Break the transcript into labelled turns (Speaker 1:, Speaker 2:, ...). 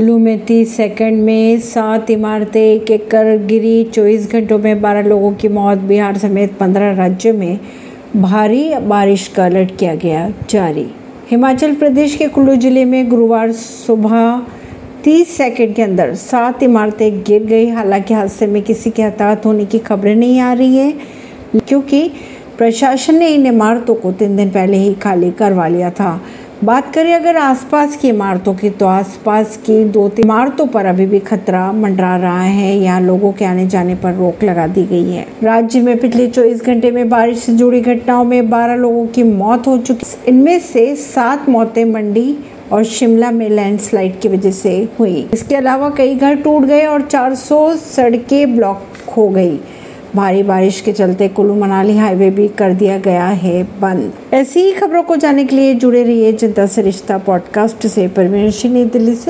Speaker 1: कुल्लू में तीस सेकंड में सात इमारतें, एक एक कर गिरी, चौबीस घंटों में बारह लोगों की मौत, बिहार समेत पंद्रह राज्यों में भारी बारिश का अलर्ट किया गया जारी। हिमाचल प्रदेश के कुल्लू ज़िले में गुरुवार सुबह 30 सेकंड के अंदर सात इमारतें गिर गई। हालाँकि हादसे में किसी के हताहत होने की खबरें नहीं आ रही है, क्योंकि प्रशासन ने इन इमारतों को तीन दिन पहले ही खाली करवा लिया था। बात करें अगर आसपास की इमारतों की तो आसपास की दो तीन इमारतों पर अभी भी खतरा मंडरा रहा है यहाँ लोगों के आने जाने पर रोक लगा दी गई है। राज्य में पिछले 24 घंटे में बारिश से जुड़ी घटनाओं में 12 लोगों की मौत हो चुकी इनमें से सात मौतें मंडी और शिमला में लैंडस्लाइड की वजह से हुई। इसके अलावा कई घर टूट गए और 400 सड़कें ब्लॉक हो गई। भारी बारिश के चलते कुल्लू मनाली हाईवे भी कर दिया गया है बंद। ऐसी ही खबरों को जानने के लिए जुड़े रहिए जनता से रिश्ता पॉडकास्ट से। परवीन दिल्ली से।